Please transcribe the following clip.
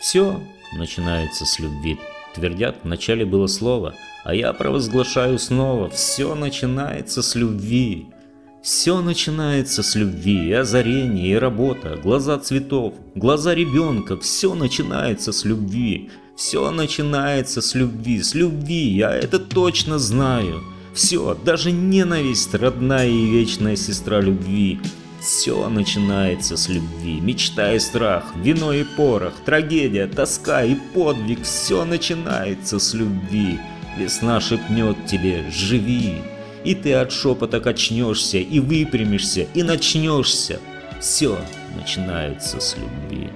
Все начинается с любви. Твердят, вначале было слово, а я провозглашаю снова. Все начинается с любви. Все начинается с любви, и озарение, и работа, глаза цветов, глаза ребенка, все начинается с любви. Все начинается с любви, с любви, я это точно знаю. Все, даже ненависть, родная и вечная сестра любви. Все начинается с любви, мечта и страх, вино и порох, трагедия, тоска и подвиг, все начинается с любви. Весна шепнет тебе «Живи!» И ты от шепота качнешься, и выпрямишься, и начнешься. Все начинается с любви.